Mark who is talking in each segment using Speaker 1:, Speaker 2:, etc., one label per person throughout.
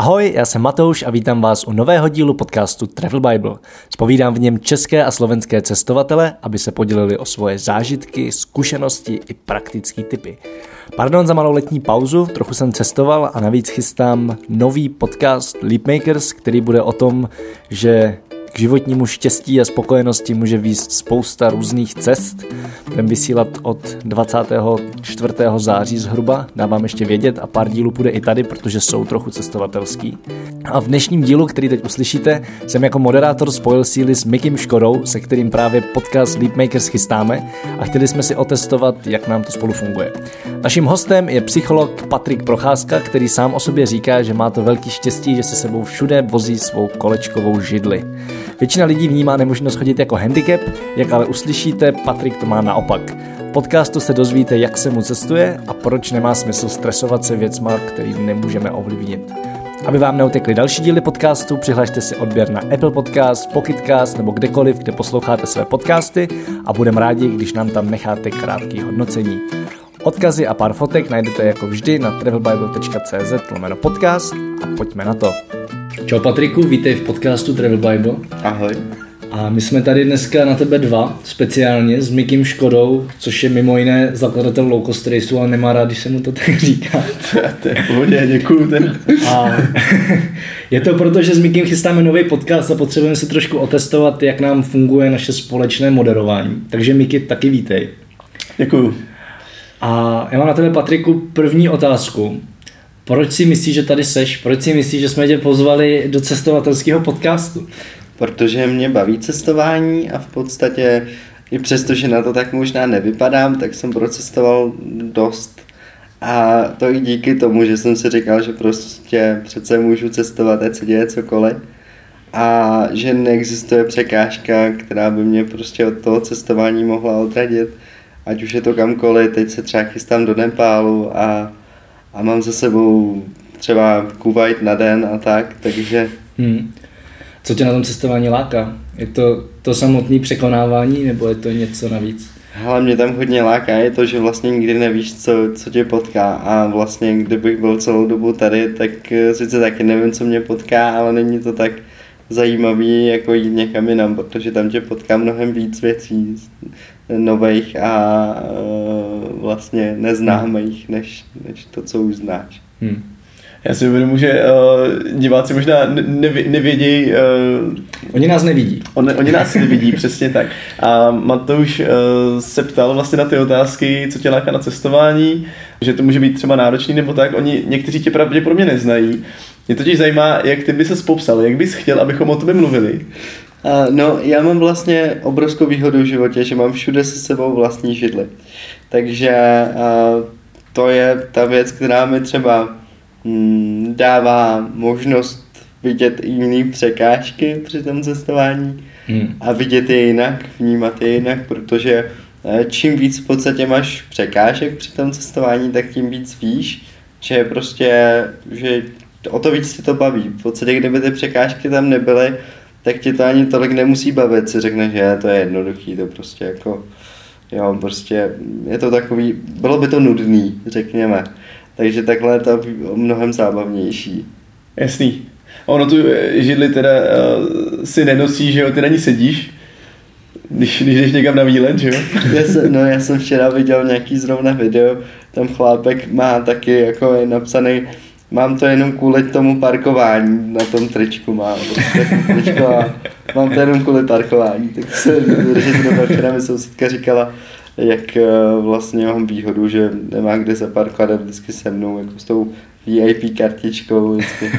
Speaker 1: Ahoj, já jsem Matouš a vítám vás u nového dílu podcastu Travel Bible. Spovídám v něm české a slovenské cestovatele, aby se podělili o svoje zážitky, zkušenosti i praktické typy. Pardon za malou letní pauzu, trochu jsem cestoval a navíc chystám nový podcast Leapmakers, který bude o tom, že k životnímu štěstí a spokojenosti může výst spousta různých cest. Budeme vysílat od 24. září zhruba, dávám ještě vědět a pár dílů bude i tady, protože jsou trochu cestovatelský. A v dnešním dílu, který teď uslyšíte, jsem jako moderátor spojil síly s Mikim Škodou, se kterým právě podcast Leapmakers chystáme a chtěli jsme si otestovat, jak nám to spolu funguje. Naším hostem je psycholog Patrik Procházka, který sám o sobě říká, že má to velký štěstí, že se sebou všude vozí svou kolečkovou židli. Většina lidí vnímá nemožnost chodit jako handicap, jak ale uslyšíte, Patrik to má naopak. V podcastu se dozvíte, jak se mu cestuje a proč nemá smysl stresovat se věcma, který nemůžeme ovlivnit. Aby vám neutekly další díly podcastu, přihlašte si odběr na Apple Podcast, Pocketcast nebo kdekoliv, kde posloucháte své podcasty a budeme rádi, když nám tam necháte krátký hodnocení. Odkazy a pár fotek najdete jako vždy na travelbible.cz podcast a pojďme na to. Čau Patriku, vítej v podcastu Travel Bible.
Speaker 2: Ahoj.
Speaker 1: A my jsme tady dneska na tebe dva, speciálně s Mikim Škodou, což je mimo jiné zakladatel Low Cost Raceu, ale nemá rád, když se mu to tak říká.
Speaker 2: to je pohodě, děkuju. Ten.
Speaker 1: A je to proto, že s Mikim chystáme nový podcast a potřebujeme si trošku otestovat, jak nám funguje naše společné moderování. Takže Miky, taky vítej.
Speaker 2: Děkuju.
Speaker 1: A já mám na tebe, Patriku, první otázku. Proč si myslíš, že tady seš? Proč si myslíš, že jsme tě pozvali do cestovatelského podcastu?
Speaker 2: Protože mě baví cestování a v podstatě i přesto, že na to tak možná nevypadám, tak jsem procestoval dost. A to i díky tomu, že jsem si říkal, že prostě přece můžu cestovat, ať se děje cokoliv. A že neexistuje překážka, která by mě prostě od toho cestování mohla odradit. Ať už je to kamkoliv, teď se třeba chystám do Nepálu a a mám za sebou třeba Kuwait na den a tak, takže... Hmm.
Speaker 1: Co tě na tom cestování láká? Je to to samotné překonávání nebo je to něco navíc?
Speaker 2: Ale mě tam hodně láká je to, že vlastně nikdy nevíš, co, co tě potká a vlastně kdybych byl celou dobu tady, tak eh, sice taky nevím, co mě potká, ale není to tak zajímavý jako jít někam jinam, protože tam tě potká mnohem víc věcí nových a uh, vlastně neznámých, než, než to, co už znáš. Hmm.
Speaker 3: Já si uvědomuji, že uh, diváci možná nevě, nevědějí. Uh,
Speaker 1: oni nás nevidí.
Speaker 3: On, oni nás nevidí, přesně tak. A Matouš uh, se ptal vlastně na ty otázky, co tě láká na cestování, že to může být třeba náročný nebo tak. Oni, někteří tě pravděpodobně neznají. Mě totiž zajímá, jak ty bys se popsal, jak bys chtěl, abychom o tobě mluvili.
Speaker 2: No, já mám vlastně obrovskou výhodu v životě, že mám všude se sebou vlastní židly. Takže to je ta věc, která mi třeba mm, dává možnost vidět i jiné překážky při tom cestování hmm. a vidět je jinak, vnímat je jinak, protože čím víc v podstatě máš překážek při tom cestování, tak tím víc víš, že prostě, že o to víc tě to baví. V podstatě, kdyby ty překážky tam nebyly, tak ti to ani tolik nemusí bavit, si řekne, že to je jednoduchý, to prostě jako, jo, prostě je to takový, bylo by to nudný, řekněme. Takže takhle je to mnohem zábavnější.
Speaker 3: Jasný. Ono tu židli teda uh, si nenosí, že jo, ty na ní sedíš, když, když jdeš někam na výlet, že jo?
Speaker 2: já jsem, no, já jsem včera viděl nějaký zrovna video, tam chlápek má taky jako je napsaný mám to jenom kvůli tomu parkování, na tom tričku mám prostě tričko a mám to jenom kvůli parkování, tak se zrovna včera mi sousedka říkala, jak eh, vlastně mám výhodu, že nemá kde zaparkovat a vždycky se mnou, jako s tou VIP kartičkou. Vždycky.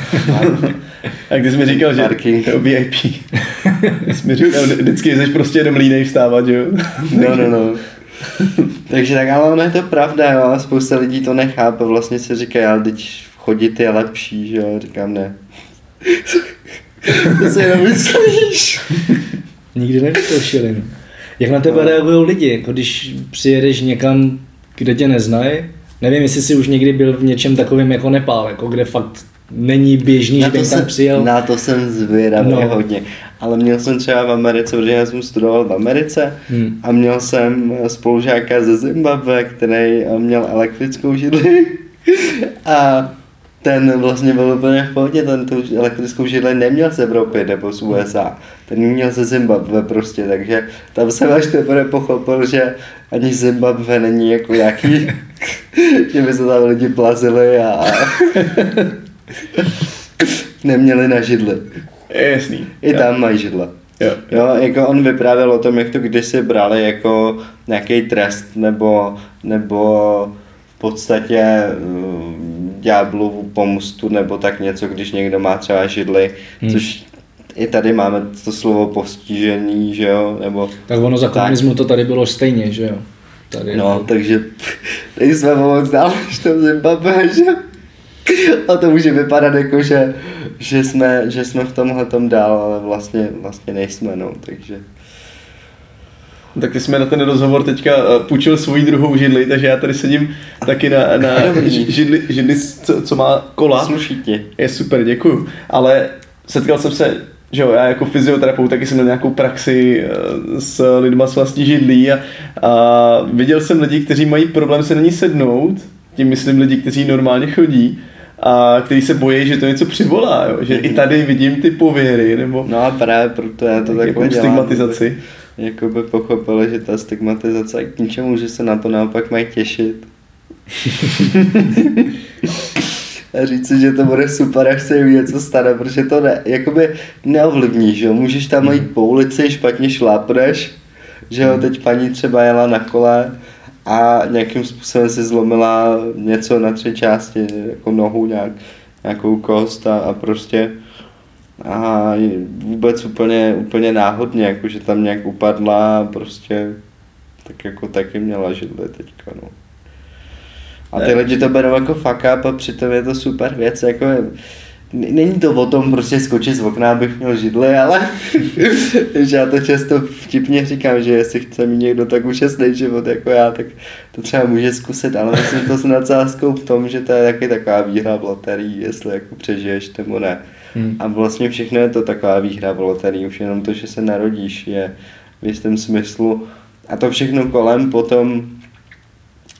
Speaker 3: A když mi říkal, že parking. to VIP. jsi mi říkal, vždycky jsi prostě jenom línej vstávat, že jo?
Speaker 2: no, no, no. Takže tak, ale ono je to pravda, jo, ale spousta lidí to nechápe, vlastně si říká, ale teď chodit je lepší, že jo, říkám ne. to si jenom myslíš.
Speaker 1: Nikdy nevyzkoušeli. Jak na tebe no. reagují lidi, jako když přijedeš někam, kde tě neznají? Nevím, jestli jsi už někdy byl v něčem takovém jako Nepál, jako kde fakt není běžný, na že bych tam přijel.
Speaker 2: Na to jsem zvědavý no. hodně. Ale měl jsem třeba v Americe, protože já jsem studoval v Americe hmm. a měl jsem spolužáka ze Zimbabwe, který měl elektrickou židli. a ten vlastně byl úplně v pohodě, ten tu elektrickou židli neměl z Evropy nebo z USA, ten měl ze Zimbabwe prostě, takže tam jsem až teprve pochopil, že ani Zimbabwe není jako jaký, že by se tam lidi plazili a neměli na židli.
Speaker 3: Jasný.
Speaker 2: I tam mají židle.
Speaker 3: Jo.
Speaker 2: Jo, jako on vyprávěl o tom, jak to kdysi brali jako nějaký trest nebo, nebo v podstatě ďáblovu pomstu nebo tak něco, když někdo má třeba židli, hmm. což i tady máme to slovo postižený, že jo, nebo...
Speaker 1: Tak ono za komunismu to tady bylo stejně, že jo.
Speaker 2: Tady no, takže tady jsme moc dál než to Zimbabwe, že a to může vypadat jako, že, že, jsme, že jsme v tomhle tom dál, ale vlastně, vlastně nejsme, no, takže...
Speaker 3: Tak jsme na ten rozhovor teďka eh, půjčil svoji druhou židli, takže já tady sedím taky na, na židli, židli co, co má kola.
Speaker 2: Sluší ti.
Speaker 3: Je super, děkuju. Ale setkal jsem se že jo, já jako fyzioterapeut taky jsem měl nějakou praxi eh, s lidma s vlastní židlí a, a viděl jsem lidi, kteří mají problém se na ní sednout, tím myslím lidi, kteří normálně chodí a kteří se bojí, že to něco přivolá, jo? že mm-hmm. i mhm. tady vidím ty pověry, nebo...
Speaker 2: No a právě proto já to takhle
Speaker 3: dělám. stigmatizaci.
Speaker 2: By pochopili, že ta stigmatizace je k ničemu, že se na to naopak mají těšit. a říct si, že to bude super, až se jim něco stane, protože to ne, jakoby neovlivní, že jo, můžeš tam jít po ulici, špatně šlápneš, že jo, mhm. teď paní třeba jela na kole a nějakým způsobem si zlomila něco na tři části, jako nohu nějak, nějakou kost a, a prostě a vůbec úplně, úplně náhodně, jako že tam nějak upadla a prostě tak jako taky měla židle teďka, no. A ty lidi to berou jako fuck up a přitom je to super věc, jako Není to o tom prostě skočit z okna, abych měl židle, ale že já to často vtipně říkám, že jestli chce mít někdo tak úžasný život jako já, tak to třeba může zkusit, ale myslím to s nadsázkou v tom, že to je taky taková výhra v loterii, jestli jako přežiješ nebo ne. Hmm. A vlastně všechno je to taková výhra v loterii, už jenom to, že se narodíš je v jistém smyslu a to všechno kolem potom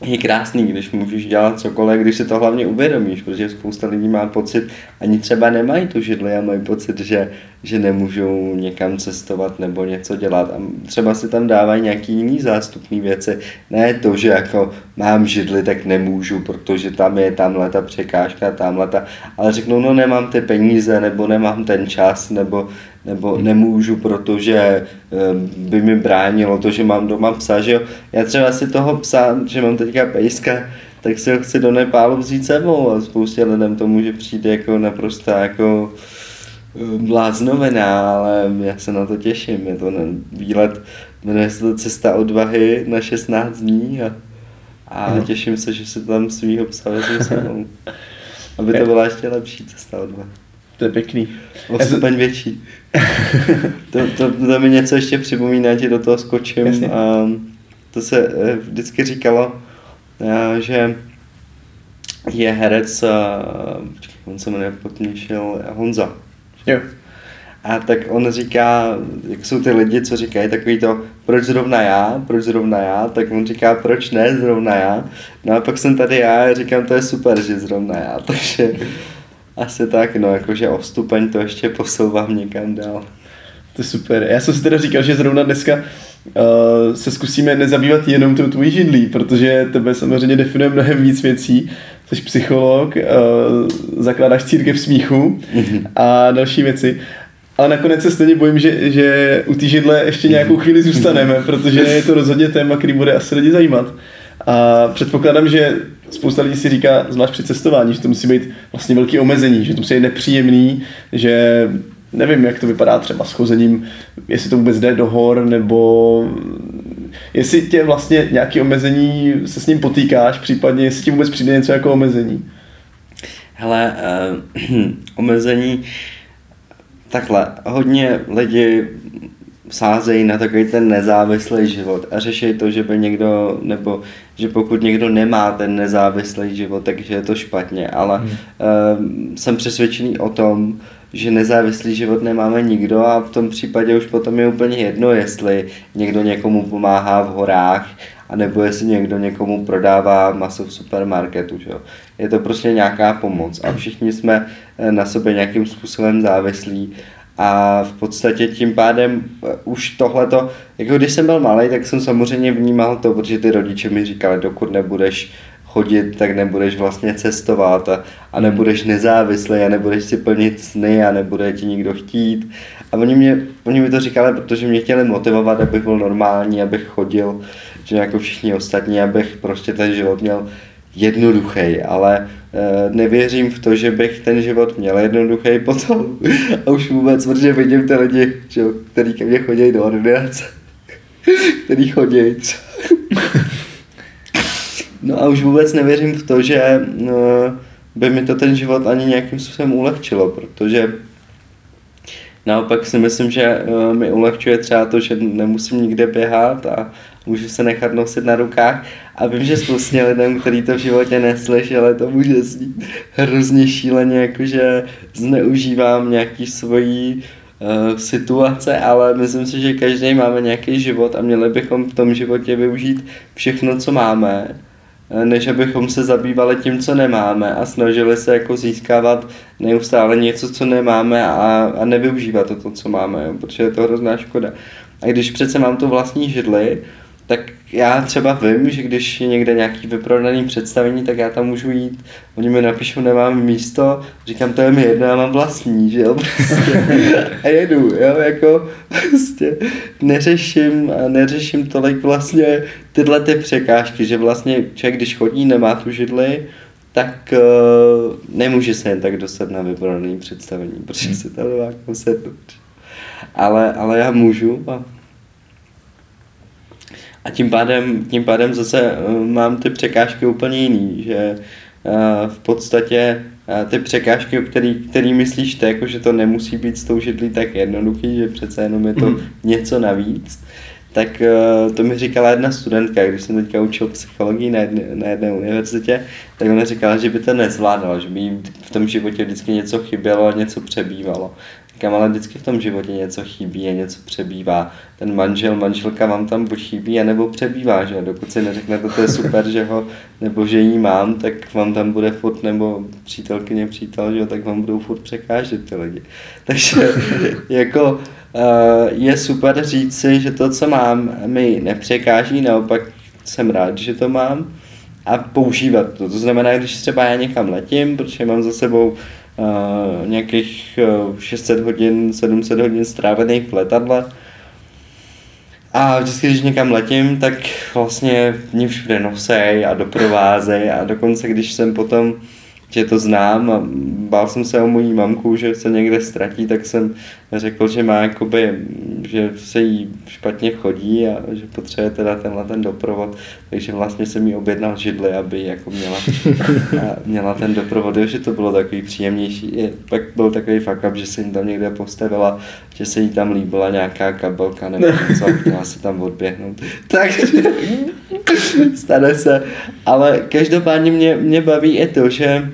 Speaker 2: je krásný, když můžeš dělat cokoliv, když si to hlavně uvědomíš, protože spousta lidí má pocit, ani třeba nemají tu židli a mají pocit, že, že nemůžou někam cestovat nebo něco dělat a třeba si tam dávají nějaký jiný zástupný věci. Ne to, že jako mám židli, tak nemůžu, protože tam je tamhle ta překážka, tamhle ta, ale řeknou, no nemám ty peníze, nebo nemám ten čas, nebo nebo nemůžu, protože eh, by mi bránilo to, že mám doma psa, že jo. Já třeba si toho psa, že mám teďka pejska, tak si ho chci do Nepálu vzít sebou a spoustě lidem to může přijít jako naprosto jako eh, bláznovená, ale já se na to těším. Je to výlet, jmenuje se to Cesta odvahy na 16 dní a, a no. těším se, že si tam svýho psa vezmu sebou. Aby to byla ještě lepší cesta odvahy.
Speaker 3: To je pěkný.
Speaker 2: O stupeň větší. To, to, to, mi něco ještě připomíná, že do toho skočím. Jasně. A to se eh, vždycky říkalo, eh, že je herec, on se jmenuje šel Honza.
Speaker 3: Jo.
Speaker 2: A tak on říká, jak jsou ty lidi, co říkají takový to, proč zrovna já, proč zrovna já, tak on říká, proč ne zrovna já. No a pak jsem tady já a říkám, to je super, že zrovna já, takže asi tak, no, jakože o stupeň to ještě posouvám někam dál.
Speaker 3: To je super. Já jsem si teda říkal, že zrovna dneska uh, se zkusíme nezabývat jenom tou tvojí židlí, protože tebe samozřejmě definuje mnohem víc věcí. Jsi psycholog, uh, zakládáš církev smíchu a další věci. Ale nakonec se stejně bojím, že, že u té židle ještě nějakou chvíli zůstaneme, protože je to rozhodně téma, který bude asi lidi zajímat. A předpokládám, že spousta lidí si říká, zvlášť při cestování, že to musí být vlastně velký omezení, že to musí být nepříjemný, že nevím, jak to vypadá třeba s chozením, jestli to vůbec jde do hor, nebo jestli tě vlastně nějaké omezení se s ním potýkáš, případně jestli ti vůbec přijde něco jako omezení.
Speaker 2: Hele, uh, omezení, takhle, hodně lidi sázejí na takový ten nezávislý život a řeší to, že by někdo, nebo že pokud někdo nemá ten nezávislý život, takže je to špatně, ale hmm. uh, jsem přesvědčený o tom, že nezávislý život nemáme nikdo a v tom případě už potom je úplně jedno, jestli někdo někomu pomáhá v horách anebo jestli někdo někomu prodává maso v supermarketu. Že? Je to prostě nějaká pomoc a všichni jsme eh, na sobě nějakým způsobem závislí a v podstatě tím pádem eh, už tohleto, jako když jsem byl malý, tak jsem samozřejmě vnímal to, protože ty rodiče mi říkali, dokud nebudeš chodit, tak nebudeš vlastně cestovat a, a nebudeš nezávislý a nebudeš si plnit sny a nebude ti nikdo chtít. A oni, mě, oni mi to říkali, protože mě chtěli motivovat, abych byl normální, abych chodil, že jako všichni ostatní, abych prostě ten život měl jednoduchý, ale nevěřím v to, že bych ten život měl jednoduchý potom. A už vůbec, protože vidím ty lidi, že, který ke mně chodí do ordinace, který chodí. No a už vůbec nevěřím v to, že no, by mi to ten život ani nějakým způsobem ulehčilo, protože naopak si myslím, že eh, mi ulehčuje třeba to, že nemusím nikde běhat a můžu se nechat nosit na rukách a vím, že spoustě lidem, který to v životě neslyšeli, to může znít hrozně šíleně, jakože zneužívám nějaký svojí uh, situace, ale myslím si, že každý máme nějaký život a měli bychom v tom životě využít všechno, co máme než abychom se zabývali tím, co nemáme a snažili se jako získávat neustále něco, co nemáme a, a nevyužívat to, to, co máme, jo, protože je to hrozná škoda. A když přece mám tu vlastní židli, tak já třeba vím, že když je někde nějaký vyprodaný představení, tak já tam můžu jít, oni mi napíšou, nemám místo, říkám, to je mi jedno, já mám vlastní, že jo, prostě. a jedu, jo, jako prostě neřeším, neřeším tolik vlastně tyhle ty překážky, že vlastně člověk, když chodí, nemá tu židli, tak uh, nemůže se jen tak dostat na vyprodaný představení, protože si tam nemá sednout. Ale, ale já můžu a a tím pádem, tím pádem zase eh, mám ty překážky úplně jiný, že eh, v podstatě eh, ty překážky, který, který myslíš ty, jako že to nemusí být s tou židlí tak jednoduchý, že přece jenom je to mm. něco navíc, tak to mi říkala jedna studentka, když jsem teďka učil psychologii na jedné, na jedné univerzitě, tak ona říkala, že by to nezvládala, že by jí v tom životě vždycky něco chybělo a něco přebývalo. Říkám, ale vždycky v tom životě něco chybí a něco přebývá. Ten manžel, manželka vám tam buď chybí, anebo přebývá, že dokud si neřeknete, to je super, že ho, nebo že jí mám, tak vám tam bude furt, nebo přítelkyně, přítel, že tak vám budou furt překážet ty lidi. Takže jako je super říct si, že to, co mám, mi nepřekáží, naopak jsem rád, že to mám a používat to. To znamená, když třeba já někam letím, protože mám za sebou uh, nějakých uh, 600 hodin, 700 hodin strávených v letadle. A vždycky, když někam letím, tak vlastně mě všude nosej a doprovázej a dokonce, když jsem potom že to znám a bál jsem se o mojí mamku, že se někde ztratí, tak jsem řekl, že má jakoby, že se jí špatně chodí a že potřebuje teda tenhle ten doprovod, takže vlastně jsem jí objednal židly, aby jako měla, měla ten doprovod, že to bylo takový příjemnější. Pak byl takový fuck up, že se jim tam někde postavila, že se jí tam líbila nějaká kabelka nebo něco a chtěla se tam odběhnout. Takže stane se. Ale každopádně mě, mě baví i to, že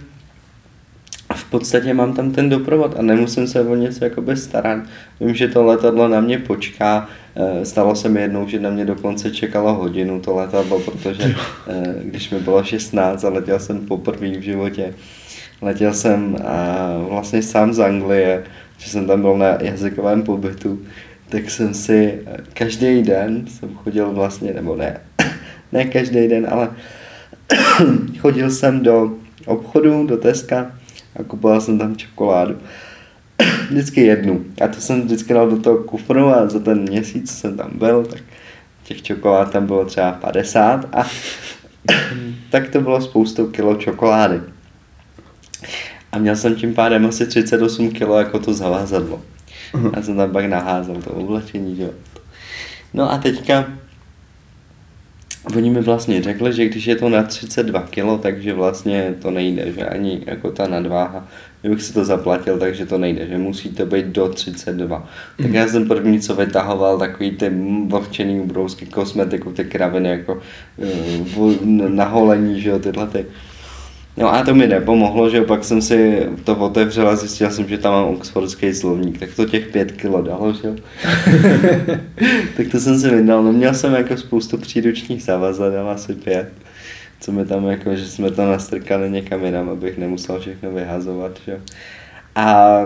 Speaker 2: podstatě mám tam ten doprovod a nemusím se o něco jakoby starat. Vím, že to letadlo na mě počká. Eh, stalo se mi jednou, že na mě dokonce čekalo hodinu to letadlo, protože eh, když mi bylo 16 a letěl jsem poprvé v životě, letěl jsem vlastně sám z Anglie, že jsem tam byl na jazykovém pobytu, tak jsem si eh, každý den jsem chodil vlastně, nebo ne, ne každý den, ale chodil jsem do obchodu, do Teska a kupoval jsem tam čokoládu. vždycky jednu. A to jsem vždycky dal do toho kufru a za ten měsíc, co jsem tam byl, tak těch čokolád tam bylo třeba 50 a tak to bylo spoustou kilo čokolády. A měl jsem tím pádem asi 38 kilo jako to zavázadlo. Já jsem tam pak naházel to oblečení, že jo. No a teďka oni mi vlastně řekli, že když je to na 32 kg, takže vlastně to nejde, že ani jako ta nadváha, kdybych si to zaplatil, takže to nejde, že musí to být do 32. Mm. Tak já jsem první, co vytahoval, takový ty vlhčený ubrousky kosmetiku, ty kraviny jako uh, na holení, že jo, tyhle ty. No a to mi nepomohlo, že pak jsem si to otevřel a zjistil jsem, že tam mám oxfordský slovník, tak to těch pět kilo dalo, že tak to jsem si vydal, no měl jsem jako spoustu příručních zavazadel, asi pět, co mi tam jako, že jsme to nastrkali někam jinam, abych nemusel všechno vyhazovat, že A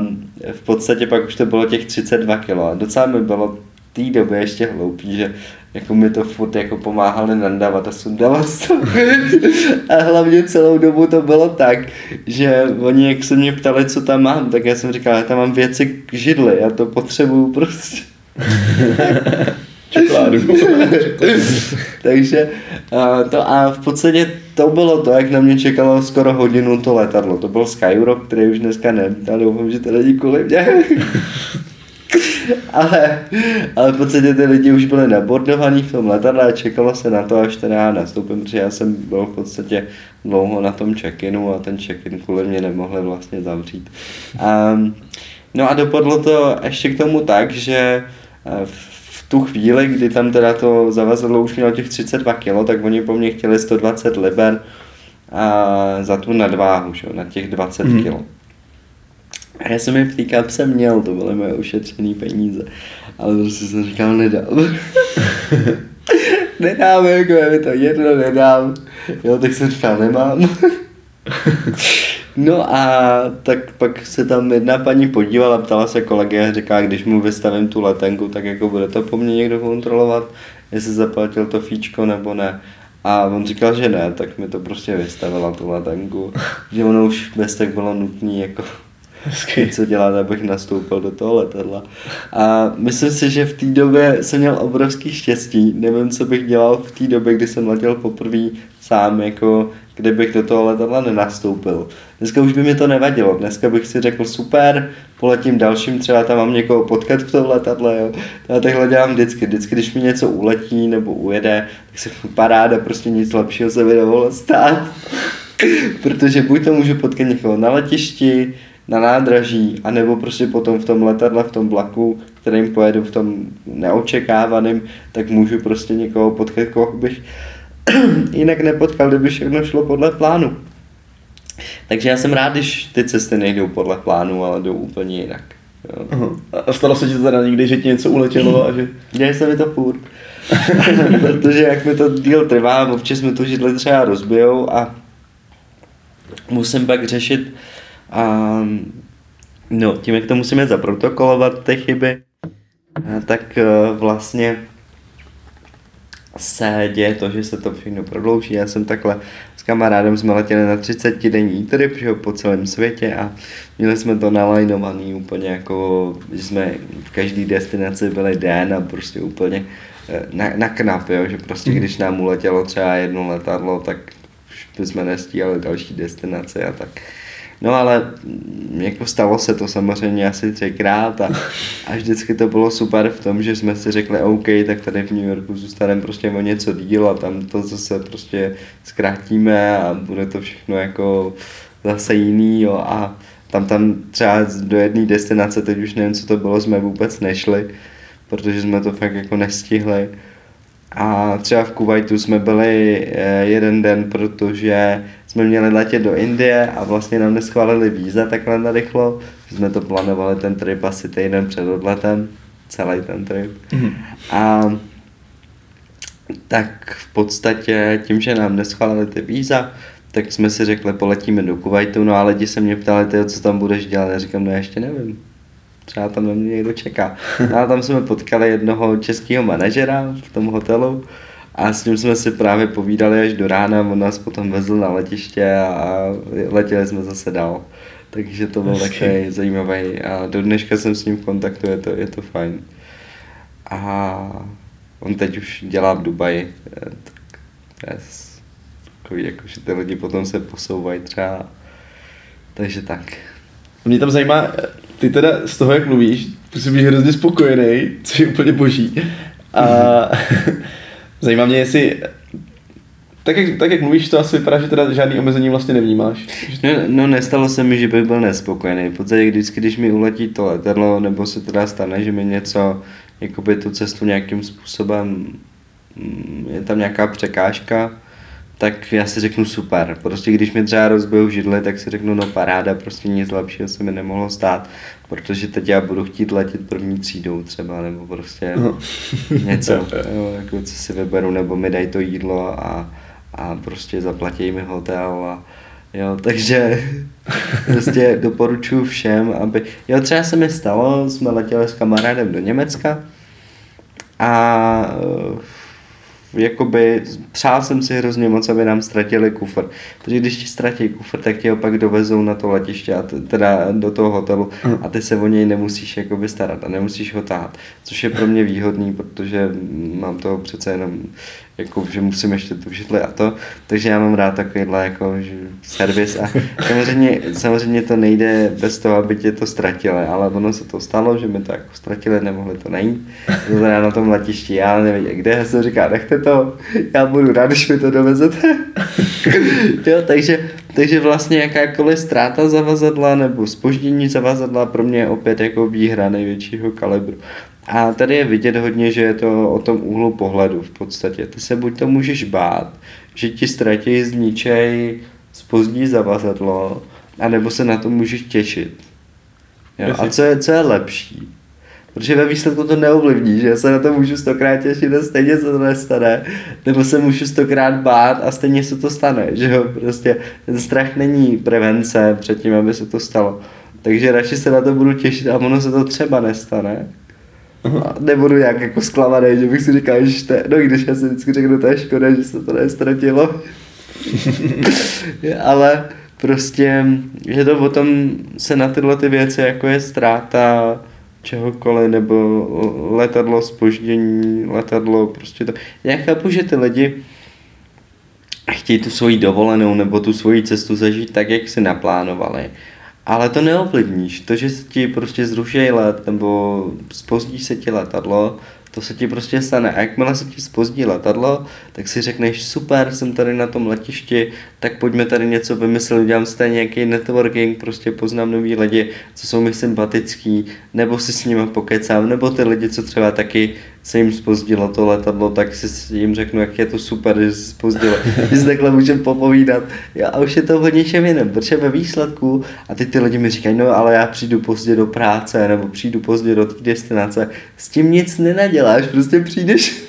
Speaker 2: v podstatě pak už to bylo těch 32 kilo a docela mi bylo té době ještě hloupý, že jako mi to furt jako pomáhali nandávat a sundávat a hlavně celou dobu to bylo tak, že oni jak se mě ptali, co tam mám, tak já jsem říkal, já tam mám věci k židli, já to potřebuju prostě.
Speaker 3: Čokoládu.
Speaker 2: Takže a, to, a v podstatě to bylo to, jak na mě čekalo skoro hodinu to letadlo. To byl Skyrock, který už dneska ale doufám, že to není kvůli mě. ale, ale v podstatě ty lidi už byli nabordovaní v tom letadle a čekalo se na to, až teda já nastoupím, protože já jsem byl v podstatě dlouho na tom check-inu a ten check-in kvůli mě nemohli vlastně zavřít. Um, no a dopadlo to ještě k tomu tak, že v tu chvíli, kdy tam teda to zavazadlo už mělo těch 32 kg, tak oni po mně chtěli 120 liber a za tu nadváhu, že, na těch 20 mm. kg. A já jsem je v té kapse měl, to byly moje ušetřené peníze. Ale prostě jsem říkal, nedám. nedám, jako je mi to jedno, nedám. Jo, tak jsem říkal, nemám. no a tak pak se tam jedna paní podívala, ptala se kolegy a říká, když mu vystavím tu letenku, tak jako bude to po mně někdo kontrolovat, jestli zaplatil to fíčko nebo ne. A on říkal, že ne, tak mi to prostě vystavila tu letenku. že ono už bez tak bylo nutné jako Hezky. co dělat, abych nastoupil do toho letadla. A myslím si, že v té době jsem měl obrovský štěstí. Nevím, co bych dělal v té době, kdy jsem letěl poprvé sám, jako kdybych do toho letadla nenastoupil. Dneska už by mi to nevadilo. Dneska bych si řekl super, poletím dalším, třeba tam mám někoho potkat v tom letadle. Jo. Já takhle dělám vždycky. Vždycky, když mi něco uletí nebo ujede, tak se paráda, prostě nic lepšího se nemohlo stát. Protože buď to můžu potkat někoho na letišti, na nádraží, anebo prostě potom v tom letadle, v tom vlaku, kterým pojedu v tom neočekávaným, tak můžu prostě někoho potkat, koho bych jinak nepotkal, kdyby všechno šlo podle plánu. Takže já jsem rád, když ty cesty nejdou podle plánu, ale jdou úplně jinak.
Speaker 3: Jo. A stalo se ti to teda někdy, že ti něco uletělo a že...
Speaker 2: Děje se mi to furt. Protože jak mi to díl trvá, občas mi to židle třeba rozbijou a musím pak řešit a no, tím, jak to musíme zaprotokolovat, ty chyby, tak e, vlastně se děje to, že se to všechno prodlouží. Já jsem takhle s kamarádem jsme letěli na 30 denní trip že, po celém světě a měli jsme to nalajnovaný úplně jako, že jsme v každé destinaci byli den a prostě úplně e, na, na knap, jo, že prostě mhm. když nám uletělo třeba jedno letadlo, tak už bychom nestíhali další destinace a tak. No ale mm, jako stalo se to samozřejmě asi třikrát a, a vždycky to bylo super v tom, že jsme si řekli OK, tak tady v New Yorku zůstaneme prostě o něco díl a tam to zase prostě zkrátíme a bude to všechno jako zase jiný jo, a tam tam třeba do jedné destinace, teď už nevím, co to bylo, jsme vůbec nešli, protože jsme to fakt jako nestihli. A třeba v Kuwaitu jsme byli eh, jeden den, protože jsme měli letět do Indie a vlastně nám neschválili víza takhle narychlo. Jsme to plánovali ten trip asi týden před odletem, celý ten trip. Mm-hmm. A tak v podstatě tím, že nám neschválili ty víza, tak jsme si řekli, poletíme do Kuwaitu, no a lidi se mě ptali, ty, co tam budeš dělat, já říkám, no já ještě nevím. Třeba tam na mě někdo čeká. No a tam jsme potkali jednoho českého manažera v tom hotelu a s ním jsme si právě povídali až do rána, on nás potom vezl na letiště a letěli jsme zase dál. Takže to byl takový zajímavý a do dneška jsem s ním v kontaktu, je to, je to fajn. A on teď už dělá v Dubaji, tak yes, takový, jako, že ty lidi potom se posouvají třeba, takže tak.
Speaker 3: Mě tam zajímá, ty teda z toho, jak mluvíš, musím být hrozně spokojený, což je úplně boží. A zajímá mě, jestli tak jak, tak jak mluvíš, to asi vypadá, že teda žádný omezení vlastně nevnímáš.
Speaker 2: No, no nestalo se mi, že bych byl nespokojený. V podstatě vždycky, když mi uletí to letadlo, nebo se teda stane, že mi něco, jakoby tu cestu nějakým způsobem, mm, je tam nějaká překážka, tak já si řeknu super. Prostě když mi třeba rozbijou židle, tak si řeknu no paráda, prostě nic lepšího se mi nemohlo stát, protože teď já budu chtít letět první třídou třeba, nebo prostě no. něco, jo, jako co si vyberu, nebo mi dají to jídlo a, a prostě zaplatí mi hotel a Jo, takže prostě doporučuji všem, aby... Jo, třeba se mi stalo, jsme letěli s kamarádem do Německa a jakoby přál jsem si hrozně moc, aby nám ztratili kufr. Protože když ti ztratí kufr, tak tě ho pak dovezou na to letiště, a teda do toho hotelu a ty se o něj nemusíš jakoby starat a nemusíš ho tát. Což je pro mě výhodný, protože mám toho přece jenom jako, že musím ještě tu židli a to, takže já mám rád takovýhle jako že servis a samozřejmě, samozřejmě to nejde bez toho, aby tě to ztratili, ale ono se to stalo, že mi to jako ztratili, nemohli to najít, to znamená na tom letišti, já nevím kde, já jsem říká, nechte to, já budu rád, když mi to dovezete. jo, takže, takže vlastně jakákoliv ztráta zavazadla nebo spoždění zavazadla pro mě je opět jako výhra největšího kalibru. A tady je vidět hodně, že je to o tom úhlu pohledu v podstatě. Ty se buď to můžeš bát, že ti ztratí, zničej, spozdí zavazadlo, anebo se na to můžeš těšit. Jo? A co je, co je lepší? Protože ve výsledku to neovlivní, že já se na to můžu stokrát těšit a stejně se to nestane, nebo se můžu stokrát bát a stejně se to stane, že jo, prostě ten strach není prevence před tím, aby se to stalo. Takže radši se na to budu těšit a ono se to třeba nestane, a nebudu nějak jako zklamaný, že bych si říkal, že to, no když já si vždycky řeknu, to je škoda, že se to nestratilo. Ale prostě je to o tom se na tyhle ty věci, jako je ztráta čehokoliv, nebo letadlo spoždění, letadlo, prostě to. Já chápu, že ty lidi chtějí tu svoji dovolenou nebo tu svoji cestu zažít tak, jak si naplánovali. Ale to neovlivníš. To, že ti prostě zruší let nebo spozdí se ti letadlo, to se ti prostě stane. A jakmile se ti spozdí letadlo, tak si řekneš, super, jsem tady na tom letišti, tak pojďme tady něco vymyslet, udělám si tady nějaký networking, prostě poznám nový lidi, co jsou mi sympatický, nebo si s nimi pokecám, nebo ty lidi, co třeba taky se jim spozdilo to letadlo, tak si jim řeknu, jak je to super, že se spozdilo, že si takhle můžem popovídat. Jo, a už je to hodně čem jiném, protože ve výsledku, a teď ty lidi mi říkají, no ale já přijdu pozdě do práce, nebo přijdu pozdě do destinace, s tím nic nenaděláš, prostě přijdeš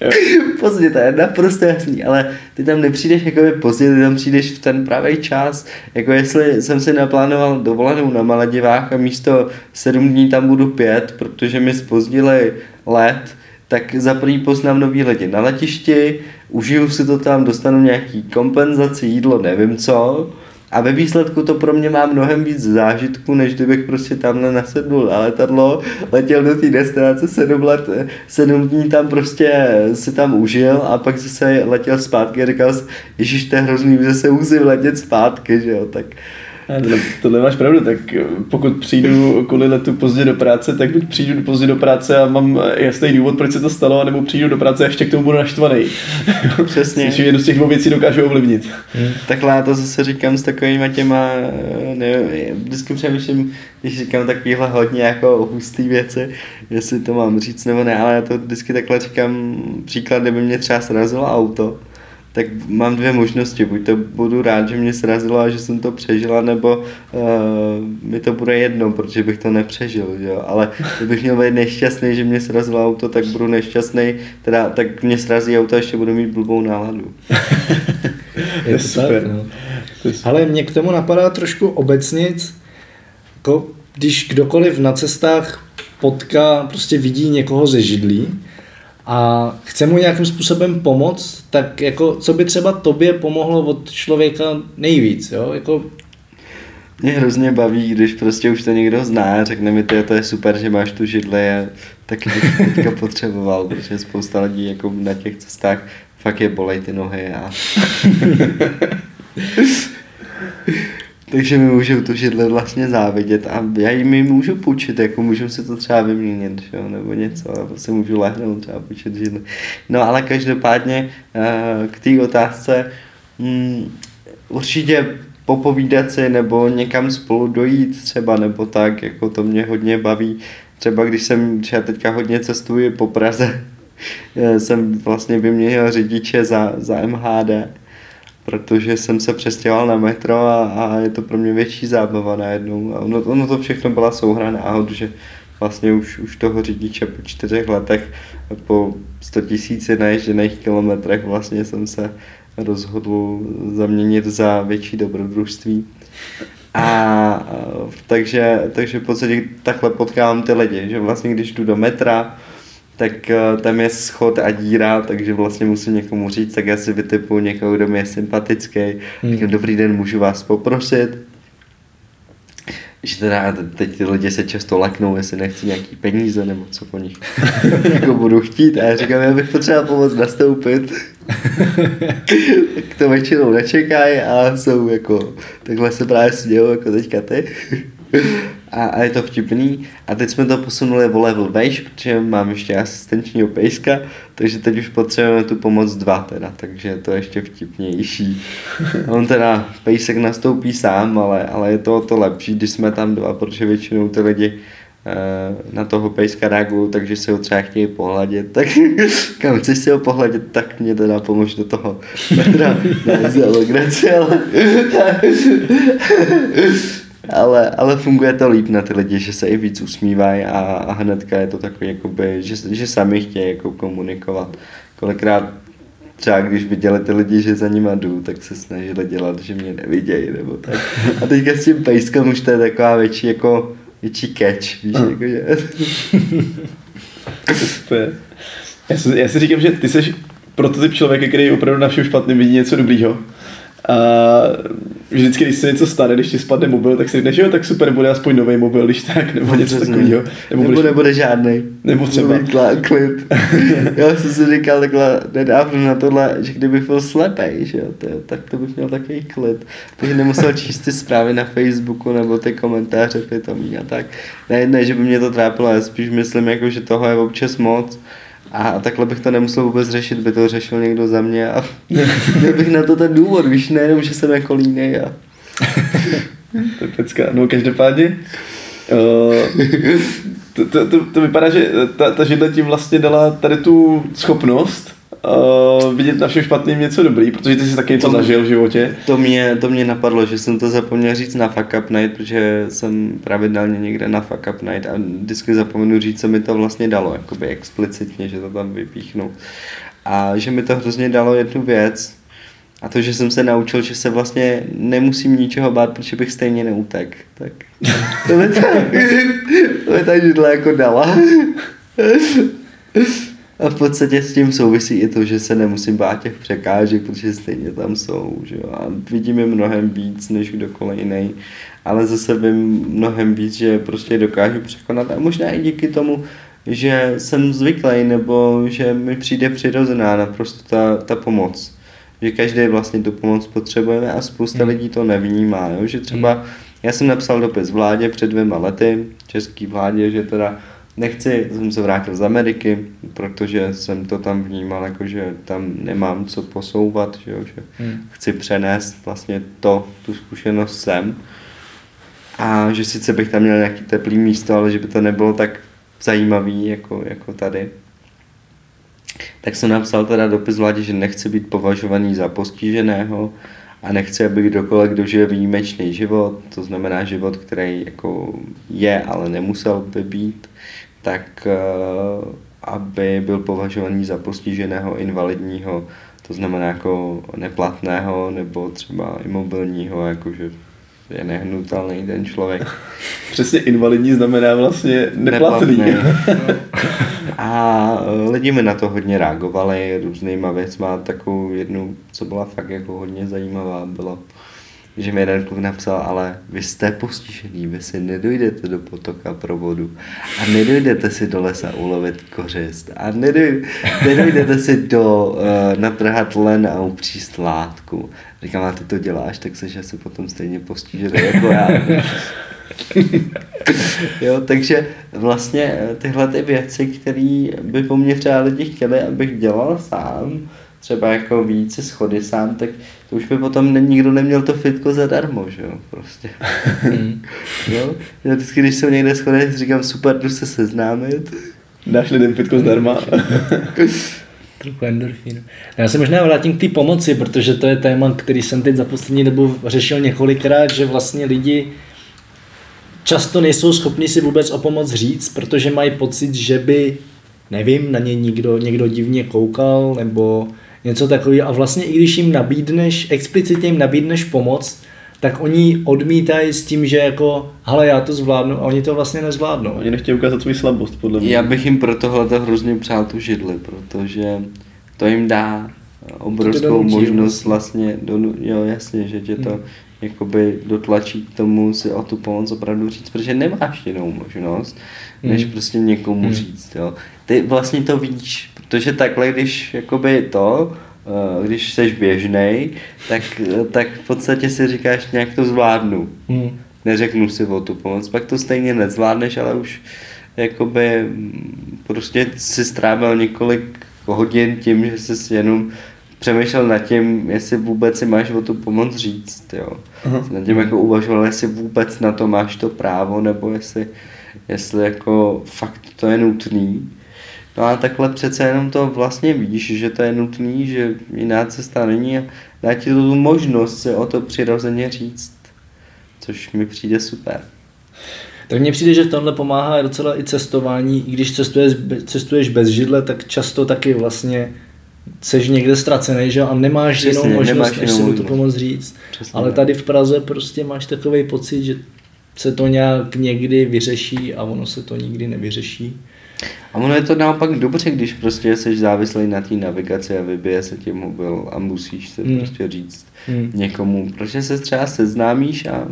Speaker 2: pozdě, to je naprosto jasný, ale ty tam nepřijdeš jako pozdě, ty tam přijdeš v ten pravý čas, jako jestli jsem si naplánoval dovolenou na Maledivách a místo sedm dní tam budu pět, protože mi spozdili let, tak za první poznám nový lidi na letišti, užiju si to tam, dostanu nějaký kompenzaci, jídlo, nevím co, a ve výsledku to pro mě má mnohem víc zážitku, než kdybych prostě tamhle nasednul na letadlo, letěl do té destinace sedm let, sedm dní tam prostě si tam užil a pak zase letěl zpátky a říkal, ježiš, to je hrozný, se musím letět zpátky, že jo, tak
Speaker 3: to, tohle máš pravdu, tak eh, pokud přijdu kvůli letu pozdě do práce, tak buď přijdu pozdě do práce a mám jasný důvod, proč se to stalo, nebo přijdu do práce a ještě k tomu budu naštvaný.
Speaker 2: Přesně.
Speaker 3: Což jednu z těch dvou věcí dokážu ovlivnit.
Speaker 2: Hmm. Takhle já to zase říkám s takovými těma, eh, nevím, vždycky přemýšlím, když říkám takovýhle hodně jako hustý věci, jestli to mám říct nebo ne, ale já to vždycky takhle říkám příklad, kdyby mě třeba srazilo auto, tak mám dvě možnosti. Buď to budu rád, že mě srazilo a že jsem to přežila, nebo uh, mi to bude jedno, protože bych to nepřežil. Jo? Ale kdybych měl být nešťastný, že mě srazilo auto, tak budu nešťastný, teda tak mě srazí auto a ještě budu mít blbou náladu.
Speaker 1: Je to super. Tak, no. Ale mě k tomu napadá trošku obecnic, jako když kdokoliv na cestách potká, prostě vidí někoho ze židlí, a chce mu nějakým způsobem pomoct, tak jako co by třeba tobě pomohlo od člověka nejvíc, jo? Jako...
Speaker 2: Mě hrozně baví, když prostě už to někdo zná, řekne mi, to je super, že máš tu židli a taky bych teďka potřeboval, protože spousta lidí jako na těch cestách fakt je bolej ty nohy a takže mi můžou to židle vlastně závidět a já jim ji můžu půjčit, jako můžu si to třeba vyměnit, že jo, nebo něco, a prostě můžu lehnout třeba půjčit židle. No ale každopádně eh, k té otázce, hmm, určitě popovídat si nebo někam spolu dojít třeba nebo tak, jako to mě hodně baví. Třeba když jsem, třeba teďka hodně cestuji po Praze, jsem vlastně vyměnil řidiče za, za MHD protože jsem se přestěhoval na metro a, a je to pro mě větší zábava najednou. A ono, ono to všechno byla souhra náhod, že vlastně už, už toho řidiče po čtyřech letech, po 100 tisíci naježděných kilometrech vlastně jsem se rozhodl zaměnit za větší dobrodružství. A takže, takže v podstatě takhle potkávám ty lidi, že vlastně když jdu do metra, tak eh, tam je schod a díra, takže vlastně musím někomu říct, tak já si vytipu někoho, kdo mi je sympatický. Hmm. Dobrý den, můžu vás poprosit? že teda teď ty lidi se často laknou, jestli nechci nějaký peníze nebo co po nich jako budu chtít a já říkám, já bych potřeboval pomoct nastoupit. tak to většinou nečekají a jsou jako, takhle se právě smějou jako teďka ty a, a je to vtipný. A teď jsme to posunuli o level vejš, protože mám ještě asistenčního pejska, takže teď už potřebujeme tu pomoc dva teda, takže to je ještě vtipnější. On teda pejsek nastoupí sám, ale, ale je to o to lepší, když jsme tam dva, protože většinou ty lidi eh, na toho pejska reagují, takže si ho třeba chtějí pohladit, tak kam chceš si ho pohladit, tak mě teda pomož do toho. Teda, ne, ale ale, ale funguje to líp na ty lidi, že se i víc usmívají a, a hnedka je to takový, jakoby, že, že sami chtějí jako komunikovat. Kolikrát třeba když viděli ty lidi, že za nima jdu, tak se snažili dělat, že mě nevidějí, nebo tak. A teďka s tím pejskem už to je taková větší, jako, větší catch, víš, jako, že...
Speaker 3: já, si, já si říkám, že ty jsi prototyp člověka, který opravdu na všem špatným vidí něco dobrýho. A vždycky, když se něco stane, když ti spadne mobil, tak si řekneš, jo, tak super, bude aspoň nový mobil, když tak, nebo něco takového.
Speaker 2: Nebo, nebo nebude žádný.
Speaker 3: Nebo třeba.
Speaker 2: Tlá, klid. Já jsem si říkal takhle nedávno na tohle, že kdybych byl slepej, že jo, to, tak to bych měl takový klid. Takže nemusel číst ty zprávy na Facebooku nebo ty komentáře pitomí a tak. Ne, ne, že by mě to trápilo, já spíš myslím, jako, že toho je občas moc a takhle bych to nemusel vůbec řešit, by to řešil někdo za mě a měl bych na to ten důvod, víš, nejenom, že jsem jako línej a...
Speaker 3: to je pecka. No každopádně, uh, to, to, to, to, vypadá, že ta, ta židle ti vlastně dala tady tu schopnost uh, vidět na všem špatným něco dobrý, protože ty jsi taky něco zažil v životě.
Speaker 2: To mě, to mě napadlo, že jsem to zapomněl říct na Fuck Up Night, protože jsem pravidelně někde na Fuck Up Night a vždycky zapomenu říct, co mi to vlastně dalo, jakoby explicitně, že to tam vypíchnu. A že mi to hrozně dalo jednu věc, a to, že jsem se naučil, že se vlastně nemusím ničeho bát, protože bych stejně neutek. Tak to mi tak, to mi tak židle jako dala. A v podstatě s tím souvisí i to, že se nemusím bát těch překážek, protože stejně tam jsou. Že jo? A vidím je mnohem víc než kdokoliv jiný. Ale zase vím mnohem víc, že prostě dokážu překonat. A možná i díky tomu, že jsem zvyklý, nebo že mi přijde přirozená naprosto ta, ta pomoc. Že každý vlastně tu pomoc potřebujeme a spousta hmm. lidí to nevnímá. Jo? Že třeba hmm. já jsem napsal dopis vládě před dvěma lety, český vládě, že teda nechci, jsem se vrátil z Ameriky, protože jsem to tam vnímal, jako že tam nemám co posouvat, že, jo, že hmm. chci přenést vlastně to, tu zkušenost sem a že sice bych tam měl nějaký teplý místo, ale že by to nebylo tak zajímavý jako, jako tady. Tak jsem napsal teda dopis vládě, že nechci být považovaný za postiženého a nechci, aby kdokoliv, kdo žije výjimečný život, to znamená život, který jako je, ale nemusel by být, tak eh, aby byl považovaný za postiženého invalidního, to znamená jako neplatného nebo třeba imobilního, jakože je nehnutelný ten člověk.
Speaker 3: Přesně invalidní znamená vlastně neplatný. neplatný.
Speaker 2: A eh, lidi mi na to hodně reagovali různýma věcma. Takovou jednu, co byla fakt jako hodně zajímavá, bylo, že mi jeden kluk napsal, ale vy jste postižený, vy si nedojdete do potoka pro vodu a nedojdete si do lesa ulovit kořist a nedoj, nedojdete si do uh, natrhat len a upříst látku. Říkám, a ty to děláš, tak seš asi potom stejně postižený jako já. jo, takže vlastně eh, tyhle ty věci, které by po mně třeba lidi chtěli, abych dělal sám, třeba jako více schody sám, tak to už by potom ne, nikdo neměl to fitko zadarmo, že jo, prostě. Mm. jo? Já vždycky, když jsem někde schody, říkám, super, jdu se seznámit.
Speaker 3: Dáš lidem fitko zdarma.
Speaker 1: Trochu endorfínu. Já se možná vrátím k té pomoci, protože to je téma, který jsem teď za poslední dobu řešil několikrát, že vlastně lidi často nejsou schopni si vůbec o pomoc říct, protože mají pocit, že by, nevím, na ně někdo, někdo divně koukal, nebo něco takového. A vlastně i když jim nabídneš, explicitně jim nabídneš pomoc, tak oni odmítají s tím, že jako, hele, já to zvládnu a oni to vlastně nezvládnou.
Speaker 3: Oni nechtějí ukázat svou slabost, podle mě.
Speaker 2: Já bych jim pro tohle hrozně přál tu židli, protože to jim dá obrovskou donutí, možnost vlastně, do, jo jasně, že tě to hmm. jakoby dotlačí k tomu si o tu pomoc opravdu říct, protože nemáš jinou možnost, než hmm. prostě někomu hmm. říct, jo. Ty vlastně to víš, protože takhle, když jakoby to, Eh, když jsi běžnej, tak, tak v podstatě si říkáš, nějak to zvládnu. Hmm. Neřeknu si o tu pomoc, pak to stejně nezvládneš, ale už jakoby mm, prostě si strávil několik hodin tím, že jsi jenom přemýšlel nad tím, jestli vůbec si máš o tu pomoc říct, jo. Uh-huh. Nad tím jako uvažoval, jestli vůbec na to máš to právo, nebo jestli, jestli jako fakt to je nutný. No a takhle přece jenom to vlastně víš, že to je nutný, že jiná cesta není a dá ti to tu možnost si o to přirozeně říct, což mi přijde super.
Speaker 1: Tak mně přijde, že v tomhle pomáhá docela i cestování. I když cestuješ, cestuješ bez židle, tak často taky vlastně seš někde ztracený, že a nemáš Přesně, jinou možnost, nemáš než si to pomoct říct. Přesně, Ale tady v Praze prostě máš takový pocit, že se to nějak někdy vyřeší a ono se to nikdy nevyřeší.
Speaker 2: A ono je to naopak dobře, když prostě jsi závislý na té navigaci a vybije se ti mobil a musíš se hmm. prostě říct hmm. někomu, protože se třeba seznámíš a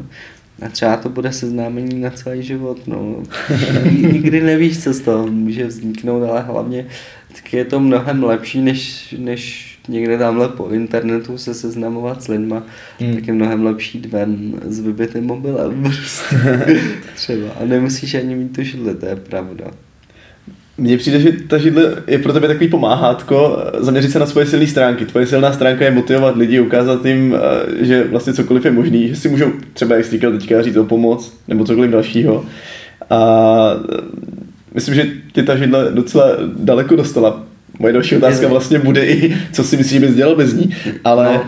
Speaker 2: a třeba to bude seznámení na celý život, no. Nikdy nevíš, co z toho může vzniknout, ale hlavně tak je to mnohem lepší, než, než někde tamhle po internetu se seznamovat s lidma, hmm. tak je mnohem lepší ven s vybitým mobilem. Prostě. Třeba. A nemusíš ani mít tu židli, to je pravda.
Speaker 3: Mně přijde, že ta židle je pro tebe takový pomáhátko, zaměřit se na svoje silné stránky. Tvoje silná stránka je motivovat lidi, ukázat jim, eh, že vlastně cokoliv je možný, že si můžou třeba, jak jsi říkal teďka, říct o pomoc, nebo cokoliv dalšího. A eh, myslím, že ty ta židle docela daleko dostala. Moje další otázka vlastně bude i, co si myslíš, že bys dělal bez ní, ale, no.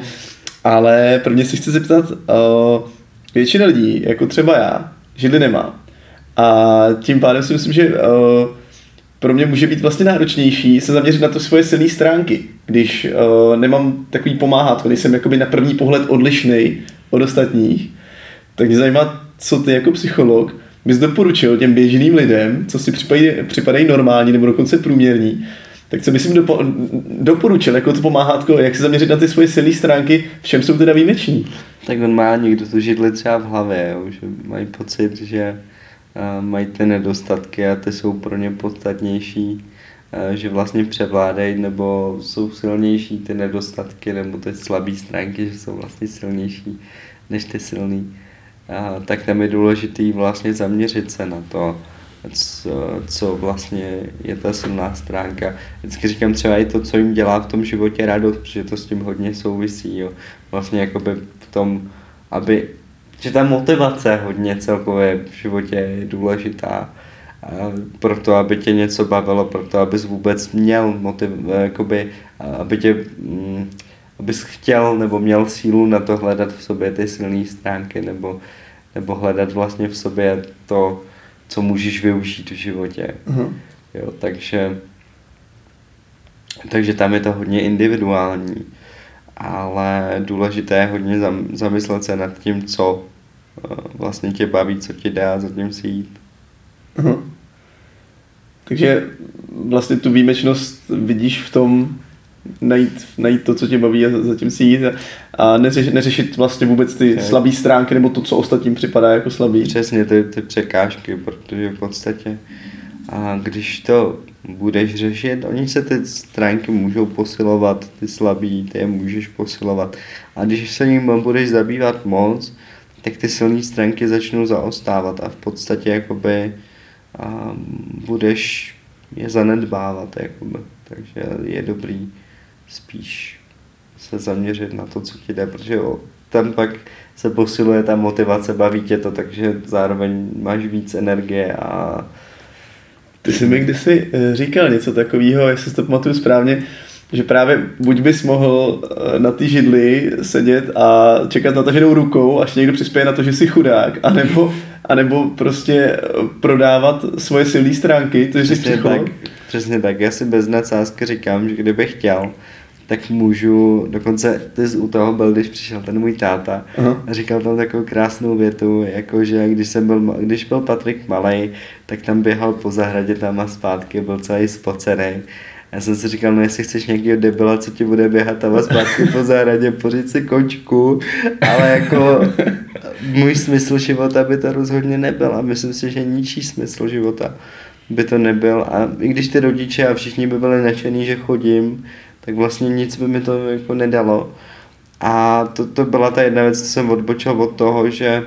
Speaker 3: ale prvně si chci zeptat, většina lidí, jako třeba já, židli nemá. A tím pádem si myslím, že pro mě může být vlastně náročnější se zaměřit na to svoje silné stránky, když uh, nemám takový pomáhat, když jsem jakoby na první pohled odlišný od ostatních, tak mě zajímá, co ty jako psycholog bys doporučil těm běžným lidem, co si připadají, připadají normální nebo dokonce průměrní, tak co bys jim dopo, doporučil jako to pomáhátko, jak se zaměřit na ty svoje silné stránky, v čem jsou teda výjimeční?
Speaker 2: Tak on má někdo to židli třeba v hlavě, jo, že mají pocit, že mají ty nedostatky a ty jsou pro ně podstatnější, že vlastně převládají nebo jsou silnější ty nedostatky nebo ty slabé stránky, že jsou vlastně silnější než ty silný. Tak tam je důležitý vlastně zaměřit se na to, co, co vlastně je ta silná stránka. Vždycky říkám třeba i to, co jim dělá v tom životě radost, protože to s tím hodně souvisí. Jo. Vlastně jakoby v tom, aby že ta motivace hodně celkově v životě je důležitá pro to, aby tě něco bavilo, pro to, abys vůbec měl motiv, jakoby, aby tě, mm, abys chtěl nebo měl sílu na to hledat v sobě ty silné stránky nebo, nebo hledat vlastně v sobě to, co můžeš využít v životě. Uh-huh. Jo, takže, takže tam je to hodně individuální ale důležité je hodně zamyslet se nad tím, co vlastně tě baví, co ti dá za tím si jít.
Speaker 3: Uh-huh. Takže vlastně tu výjimečnost vidíš v tom najít, najít to, co tě baví a zatím si jít a neřešit, neřešit vlastně vůbec ty okay. slabé stránky nebo to, co ostatním připadá jako slabý.
Speaker 2: Přesně ty, ty překážky, protože v podstatě a když to budeš řešit, oni se ty stránky můžou posilovat, ty slabý, ty je můžeš posilovat. A když se jim budeš zabývat moc, tak ty silné stránky začnou zaostávat a v podstatě jakoby a budeš je zanedbávat. Jakoby. Takže je dobrý spíš se zaměřit na to, co ti jde, protože tam pak se posiluje ta motivace, baví tě to, takže zároveň máš víc energie a
Speaker 3: ty jsi mi kdysi eh, říkal něco takového, jestli si to pamatuju správně, že právě buď bys mohl eh, na ty židli sedět a čekat na taženou rukou, až někdo přispěje na to, že jsi chudák, anebo, anebo prostě eh, prodávat svoje silné stránky, to, že jsi
Speaker 2: Přesně tak, přesně tak. Já si bez nadsázky říkám, že kdybych chtěl, tak můžu, dokonce ty z u toho byl, když přišel ten můj táta
Speaker 3: Aha.
Speaker 2: a říkal tam takovou krásnou větu, jakože když jsem byl, když byl Patrik malý, tak tam běhal po zahradě tam a zpátky, byl celý spocený. Já jsem si říkal, no jestli chceš nějakého debila, co ti bude běhat a zpátky po zahradě, pořiď si kočku, ale jako můj smysl života by to rozhodně nebyl a myslím si, že ničí smysl života by to nebyl a i když ty rodiče a všichni by byli nadšený, že chodím, tak vlastně nic by mi to jako nedalo. A to, to byla ta jedna věc, co jsem odbočil od toho, že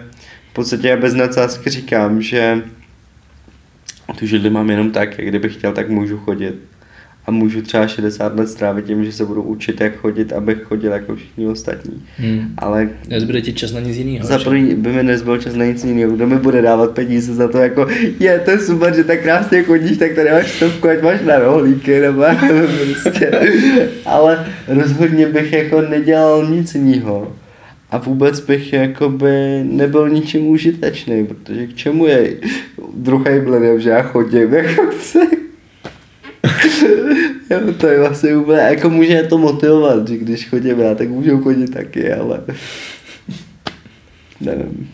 Speaker 2: v podstatě já bez nadsázky říkám, že tu židli mám jenom tak, jak kdybych chtěl, tak můžu chodit. A můžu třeba 60 let strávit tím, že se budu učit, jak chodit, abych chodil jako všichni ostatní.
Speaker 1: Hmm.
Speaker 2: Ale
Speaker 1: Nezbyde ti čas na nic jiného.
Speaker 2: za první by mi nezbyl čas na nic jiného. Kdo mi bude dávat peníze za to, jako je, to je super, že tak krásně chodíš, tak tady máš stovku, ať máš na rohlíky, nebo prostě. Ale rozhodně bych jako nedělal nic jiného. A vůbec bych jakoby nebyl ničím užitečný, protože k čemu je druhý bledem, že já chodím, jako chci. Jo, to je vlastně úplně, jako může to motivovat, že když chodím já, tak můžu chodit taky, ale nevím.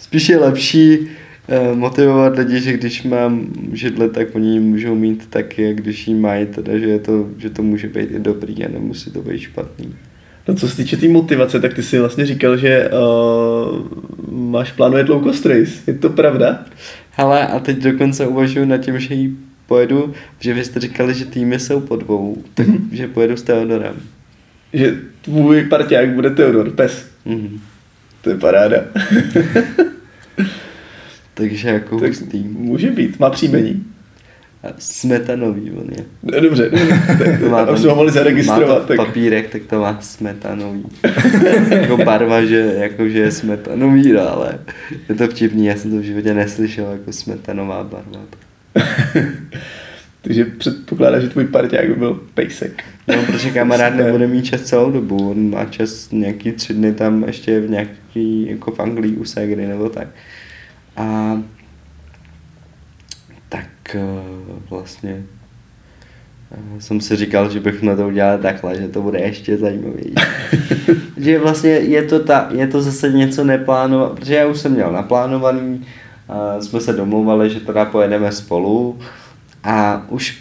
Speaker 2: Spíš je lepší eh, motivovat lidi, že když mám židle, tak oni ji můžou mít taky, a když ji mají, teda, že, je to, že to může být i dobrý a nemusí to být špatný.
Speaker 3: No co se týče té tý motivace, tak ty si vlastně říkal, že uh, máš plánuje low cost race. Je to pravda?
Speaker 2: Hele, a teď dokonce uvažuji nad tím, že ji pojedu, že vy jste říkali, že týmy jsou po dvou, takže pojedu s Teodorem.
Speaker 3: Že tvůj parťák bude Teodor, pes.
Speaker 2: Mhm.
Speaker 3: To je paráda.
Speaker 2: Takže jako
Speaker 3: tak
Speaker 2: hustý.
Speaker 3: může být, má příjmení.
Speaker 2: Smetanový on je.
Speaker 3: No, Dobře, tak
Speaker 2: To má
Speaker 3: to, jsme ho mohli zaregistrovat.
Speaker 2: Má to
Speaker 3: tak.
Speaker 2: papírek, tak to má smetanový. jako barva, že, jako, že je smetanový, no, ale je to vtipný, já jsem to v životě neslyšel jako smetanová barva.
Speaker 3: Takže předpokládá, že tvůj parťák by byl pejsek.
Speaker 2: No, protože kamarád nebude mít čas celou dobu, on má čas nějaký tři dny tam ještě v nějaký, jako v Anglii u Segry nebo tak. A tak eh, vlastně eh, jsem si říkal, že bych na to udělal takhle, že to bude ještě zajímavější. že vlastně je to, ta, je to zase něco neplánované, protože já už jsem měl naplánovaný, a jsme se domluvali, že teda pojedeme spolu a už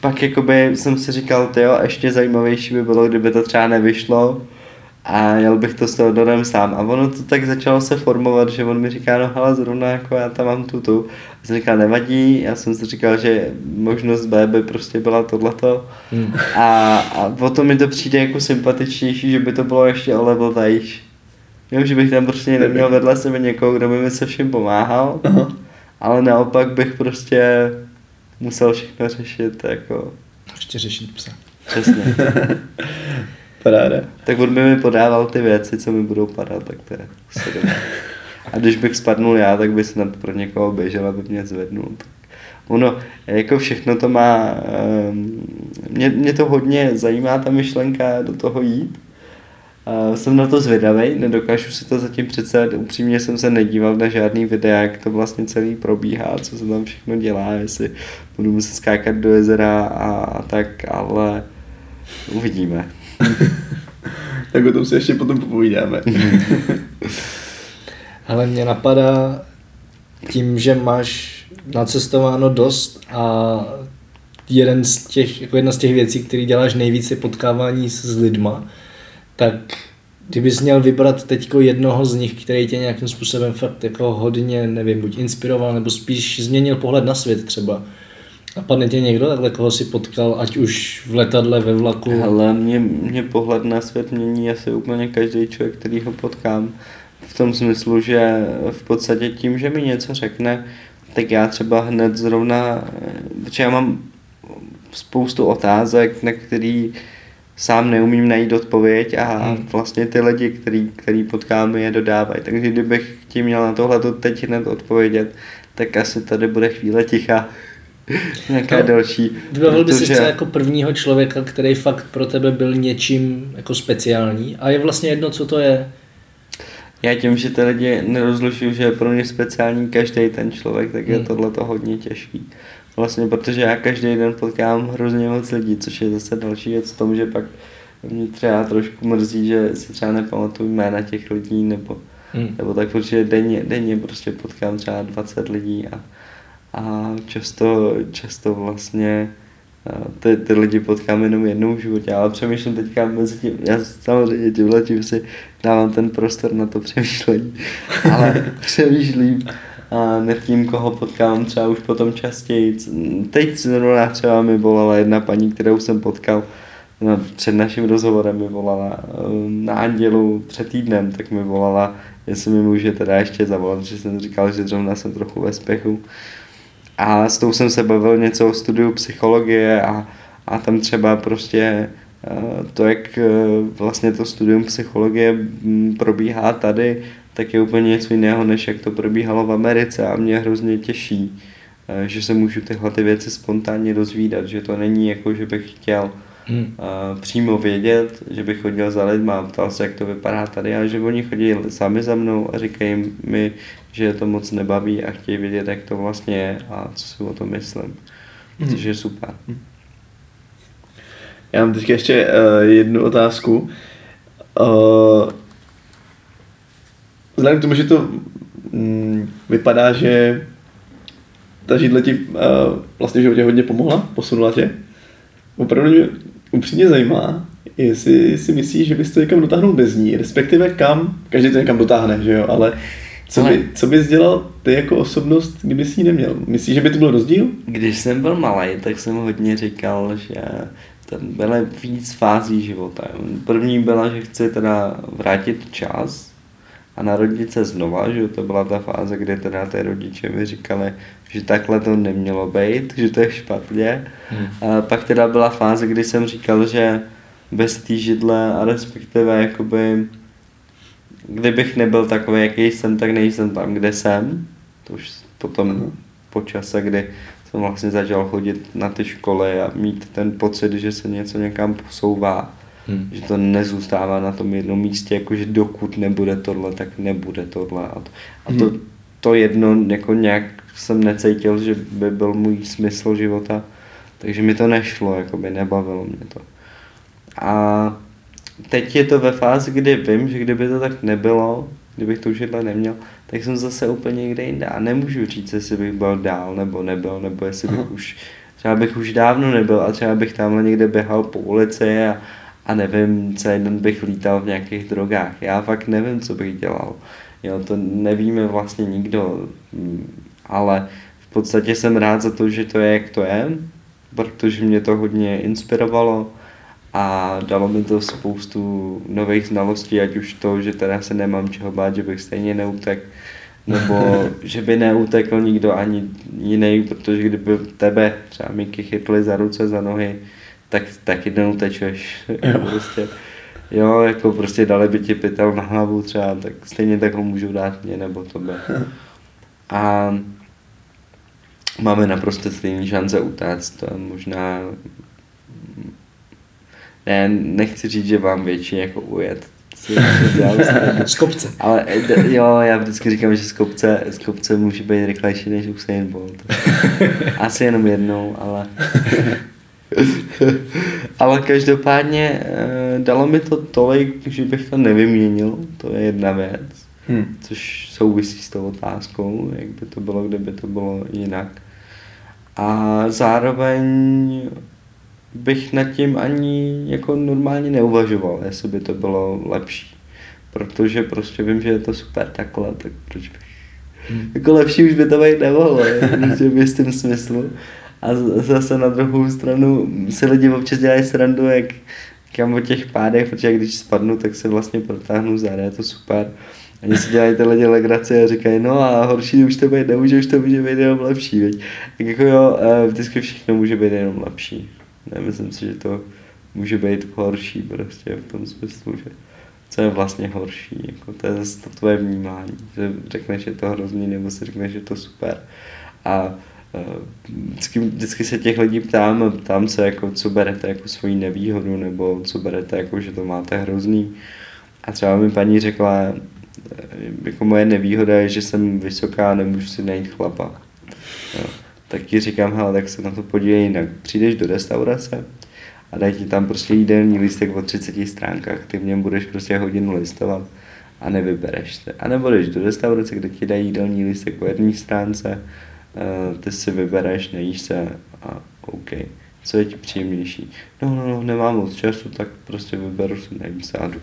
Speaker 2: pak jakoby jsem si říkal, ty jo, ještě zajímavější by bylo, kdyby to třeba nevyšlo a jel bych to s Teodorem sám. A ono to tak začalo se formovat, že on mi říká, no hele, zrovna jako já tam mám tu tu. A jsem říkal, nevadí, já jsem si říkal, že možnost B by prostě byla tohleto.
Speaker 1: Hmm.
Speaker 2: A, a potom mi to přijde jako sympatičnější, že by to bylo ještě o level tajíž. Jo, že bych tam prostě neměl vedle sebe někoho, kdo by mi se vším pomáhal,
Speaker 3: Aha.
Speaker 2: ale naopak bych prostě musel všechno řešit, jako
Speaker 1: Ještě řešit psa.
Speaker 2: přesně.
Speaker 3: Paráda.
Speaker 2: tak on by mi podával ty věci, co mi budou padat, tak to je. A když bych spadnul já, tak by snad pro někoho běžel, aby mě zvednul. Tak ono, jako všechno to má, um, mě, mě to hodně zajímá ta myšlenka do toho jít. Uh, jsem na to zvědavý, nedokážu si to zatím představit, upřímně jsem se nedíval na žádný videa, jak to vlastně celý probíhá, co se tam všechno dělá, jestli budu muset skákat do jezera a, a tak, ale uvidíme.
Speaker 3: Tak o tom si ještě potom popovídáme.
Speaker 1: Ale mě napadá tím, že máš nacestováno dost a jeden z těch, jako jedna z těch věcí, které děláš nejvíc, je potkávání s, s lidma, tak kdybys měl vybrat teďko jednoho z nich, který tě nějakým způsobem fakt jako hodně, nevím, buď inspiroval, nebo spíš změnil pohled na svět třeba. A padne tě někdo takhle, koho si potkal, ať už v letadle, ve vlaku?
Speaker 2: Ale mě, mě pohled na svět mění asi úplně každý člověk, který ho potkám. V tom smyslu, že v podstatě tím, že mi něco řekne, tak já třeba hned zrovna, protože já mám spoustu otázek, na který sám neumím najít odpověď a
Speaker 1: Hmm.
Speaker 2: vlastně ty lidi, který, který potkáme, je dodávají. Takže kdybych tím měl na tohle teď hned odpovědět, tak asi tady bude chvíle ticha. nějaká no, delší.
Speaker 1: Vybavil by si třeba jako prvního člověka, který fakt pro tebe byl něčím jako speciální a je vlastně jedno, co to je.
Speaker 2: Já tím, že ty lidi nerozlušuju, že je pro mě speciální každý ten člověk, tak je hmm. tohle to hodně těžký. Vlastně, protože já každý den potkám hrozně moc lidí, což je zase další věc v tom, že pak mě třeba trošku mrzí, že si třeba nepamatuju jména těch lidí, nebo, hmm. nebo tak, protože denně, denně prostě potkám třeba 20 lidí a, a často, často vlastně ty, ty lidi potkám jenom jednou v životě, ale přemýšlím teďka mezi tím, já samozřejmě tímhle tím si dávám ten prostor na to přemýšlení, ale přemýšlím a nad tím, koho potkám třeba už potom častěji. Teď zrovna třeba mi volala jedna paní, kterou jsem potkal no, před naším rozhovorem mi volala ehm, na Andělu před týdnem, tak mi volala, jestli mi může teda ještě zavolat, že jsem říkal, že zrovna jsem trochu ve spěchu. A s tou jsem se bavil něco o studiu psychologie a, a tam třeba prostě to, jak eh, vlastně to studium psychologie mm, probíhá tady, tak je úplně něco jiného, než jak to probíhalo v Americe a mě hrozně těší, eh, že se můžu tyhle ty věci spontánně rozvídat, že to není jako, že bych chtěl hmm. přímo vědět, že bych chodil za lidma a ptal se, jak to vypadá tady a že oni chodí sami za mnou a říkají mi, že je to moc nebaví a chtějí vědět, jak to vlastně je a co si o tom myslím. Hmm. Což je super. Hmm.
Speaker 3: Já mám teď ještě uh, jednu otázku. Uh, vzhledem k tomu, že to mm, vypadá, že ta židle ti uh, vlastně v životě hodně pomohla, posunula tě. Opravdu mě upřímně zajímá, jestli si myslíš, že bys to někam dotáhnul bez ní, respektive kam, každý to někam dotáhne, že jo, ale co, by, co bys dělal ty jako osobnost, kdyby si ji neměl? Myslíš, že by to byl rozdíl?
Speaker 2: Když jsem byl malý, tak jsem hodně říkal, že tam byly víc fází života. První byla, že chci teda vrátit čas a narodit se znova, že to byla ta fáze, kdy teda ty rodiče mi říkali, že takhle to nemělo být, že to je špatně. Hmm. A pak teda byla fáze, kdy jsem říkal, že bez té židle a respektive jakoby kdybych nebyl takový, jaký jsem, tak nejsem tam, kde jsem. To už potom po čase, kdy jsem vlastně začal chodit na ty školy a mít ten pocit, že se něco někam posouvá. Hmm. Že to nezůstává na tom jednom místě, jakože dokud nebude tohle, tak nebude tohle. A to, a to, hmm. to jedno jako nějak jsem necítil, že by byl můj smysl života, takže mi to nešlo, jako by nebavilo mě to. A teď je to ve fázi, kdy vím, že kdyby to tak nebylo, kdybych to už jedle neměl, tak jsem zase úplně někde jinde a nemůžu říct, jestli bych byl dál nebo nebyl, nebo jestli bych už, třeba bych už dávno nebyl a třeba bych tamhle někde běhal po ulici a, a nevím, celý den bych lítal v nějakých drogách. Já fakt nevím, co bych dělal. Jo, to nevíme vlastně nikdo, ale v podstatě jsem rád za to, že to je, jak to je, protože mě to hodně inspirovalo a dalo mi to spoustu nových znalostí, ať už to, že teda se nemám čeho bát, že bych stejně neutek, nebo že by neutekl nikdo ani jiný, protože kdyby tebe třeba Miky chytli za ruce, za nohy, tak taky neutečeš. Jo. prostě, jo, jako prostě dali by ti pytel na hlavu třeba, tak stejně tak ho můžou dát mě nebo tebe. A máme naprosto stejný šance utéct, to je možná ne, nechci říct, že vám větší jako ujet.
Speaker 1: z kopce.
Speaker 2: Ale jo, já vždycky říkám, že z kopce, z kopce může být rychlejší než Usain Bolt. Asi jenom jednou, ale... ale každopádně eh, dalo mi to tolik, že bych to nevyměnil, to je jedna věc, hmm. což souvisí s tou otázkou, jak by to bylo, kdyby to bylo jinak. A zároveň bych nad tím ani jako normálně neuvažoval, jestli by to bylo lepší. Protože prostě vím, že je to super takhle, tak proč bych... Hmm. Jako lepší už by to být nemohlo, prostě v jistém smyslu. A zase na druhou stranu si lidi občas dělají srandu, jak kam o těch pádech, protože když spadnu, tak se vlastně protáhnu záda, je to super. Oni si dělají ty lidi legraci a říkají, no a horší už to být nemůže, už to může být jenom lepší, veď. Tak jako jo, eh, vždycky všechno může být jenom lepší. Nemyslím si, že to může být horší prostě v tom smyslu, že co je vlastně horší, jako to je zase to tvoje vnímání, že řekneš, že to hrozný, nebo si řekneš, že to super. A eh, vždycky, vždycky se těch lidí ptám, ptám se, jako, co berete jako svoji nevýhodu, nebo co berete, jako, že to máte hrozný. A třeba mi paní řekla, eh, jako moje nevýhoda je, že jsem vysoká a nemůžu si najít chlapa. Jo. Tak ti říkám, hele, tak se na to podívej jinak. Přijdeš do restaurace a dají ti tam prostě jídelní lístek o 30 stránkách, ty v něm budeš prostě hodinu listovat a nevybereš se. A nebo jdeš do restaurace, kde ti dají jídelní lístek po jedné stránce, eh, ty si vybereš, nejíš se a OK. Co je ti příjemnější? No, no, no, nemám moc času, tak prostě vyberu si, nejím se a jdu.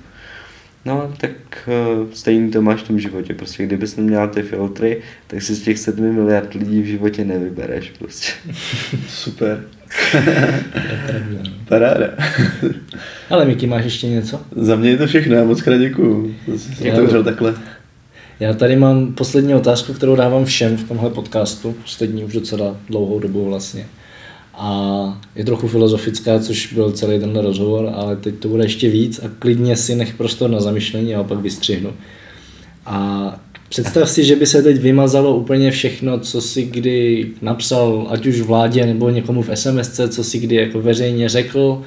Speaker 2: No, tak uh, stejně to máš v tom životě. Prostě kdybys neměla ty filtry, tak si z těch sedmi miliard lidí v životě nevybereš prostě.
Speaker 3: Super. Paráda.
Speaker 1: Ale Miki, máš ještě něco?
Speaker 3: Za mě je to všechno, já moc krát děkuju. Jsem to takhle.
Speaker 1: Já tady mám poslední otázku, kterou dávám všem v tomhle podcastu, poslední už docela dlouhou dobu vlastně. A je trochu filozofická, což byl celý tenhle rozhovor, ale teď to bude ještě víc a klidně si nech prostor na zamyšlení a pak vystřihnu. A představ si, že by se teď vymazalo úplně všechno, co si kdy napsal, ať už vládě nebo někomu v SMS, co si kdy jako veřejně řekl,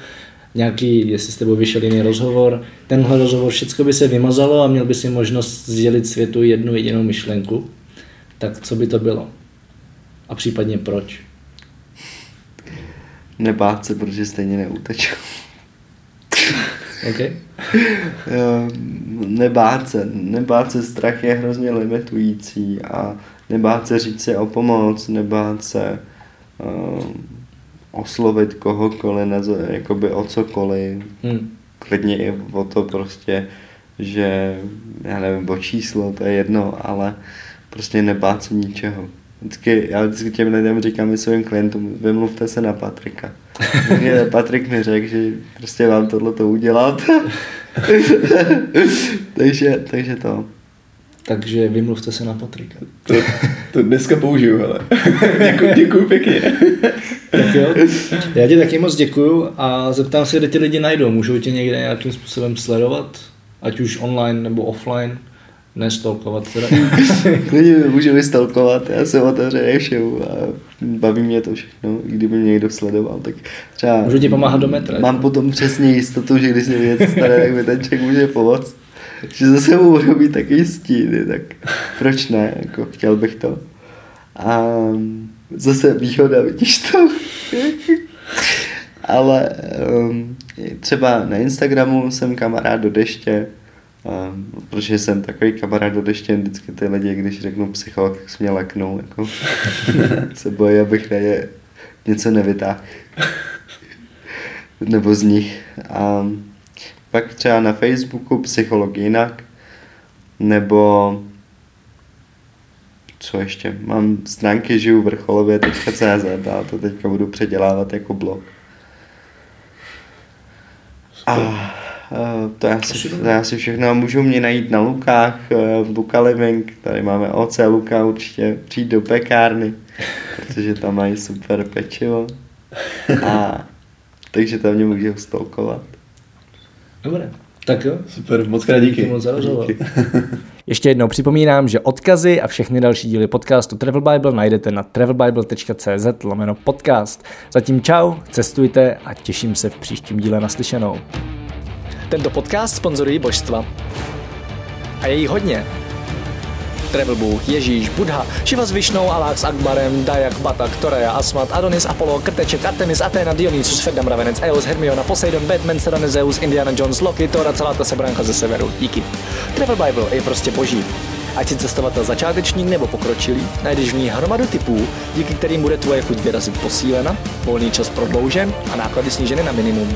Speaker 1: nějaký, jestli s tebou vyšel jiný rozhovor, tenhle rozhovor, všechno by se vymazalo a měl by si možnost sdělit světu jednu jedinou myšlenku, tak co by to bylo? A případně proč?
Speaker 2: Nebát se, protože stejně neuteču.
Speaker 1: Okay.
Speaker 2: nebát se, nebát se, strach je hrozně limitující a nebát se říct si o pomoc, nebát se uh, oslovit kohokoliv, nezo, jakoby o cokoliv, hmm. klidně i o to prostě, že já nevím, o číslo, to je jedno, ale prostě nebát se ničeho. Vždycky, já vždycky těm lidem říkám i svým klientům, vymluvte se na Patrika. Mě Patrik mi řekl, že prostě vám tohle to udělat. takže, takže to.
Speaker 1: Takže vymluvte se na Patrika.
Speaker 3: To, to dneska použiju, ale děkuji, děkuji pěkně.
Speaker 1: tak jo, já ti taky moc děkuju a zeptám se, kde ty lidi najdou. Můžou tě někde nějakým způsobem sledovat? Ať už online nebo offline? Nestolkovat teda.
Speaker 2: Klidně může vystolkovat, já jsem otevřený všemu a baví mě to všechno, i kdyby mě někdo sledoval, tak třeba...
Speaker 1: Můžu ti pomáhat do metra.
Speaker 2: Mám potom přesně jistotu, že když se mi něco stane, tak mi ten člověk může pomoct. Že zase mu budou být taky stíny, tak proč ne, jako chtěl bych to. A zase výhoda, vidíš to? Ale um, třeba na Instagramu jsem kamarád do deště, a, protože jsem takový kamarád do deště, vždycky ty lidi, když řeknu psycholog, tak se mě leknou, jako se bojí, abych na ně něco nevytáhl. Nebo z nich. A pak třeba na Facebooku psycholog jinak, nebo co ještě? Mám stránky žiju vrcholově.cz a to teďka budu předělávat jako blog. A to je, asi, to je asi všechno. Můžou mě najít na Lukách, v Luka Living, tady máme OC Luka, určitě přijít do pekárny, protože tam mají super pečivo. A takže tam mě můžou stolkovat.
Speaker 1: Dobré. Tak jo.
Speaker 3: Super, moc krát díky.
Speaker 1: díky moc za díky. Ještě jednou připomínám, že odkazy a všechny další díly podcastu Travel Bible najdete na travelbible.cz lomeno podcast. Zatím čau, cestujte a těším se v příštím díle naslyšenou. Tento podcast sponzorují božstva. A je jich hodně. Travel Bůh, Ježíš, Buddha, Shiva s Višnou, Alák s Akbarem, Dayak, Batak, Toreja, Asmat, Adonis, Apollo, Krteček, Artemis, Athena, Dionysus, Ferdam, Ravenec, Eos, Hermiona, Poseidon, Batman, Serena, Zeus, Indiana Jones, Loki, Thor a celá ta sebranka ze severu. Díky. Travel Bible je prostě boží. Ať si cestovatel začátečník nebo pokročilý, najdeš v ní hromadu typů, díky kterým bude tvoje chuť vyrazit posílena, volný čas prodloužen a náklady sníženy na minimum.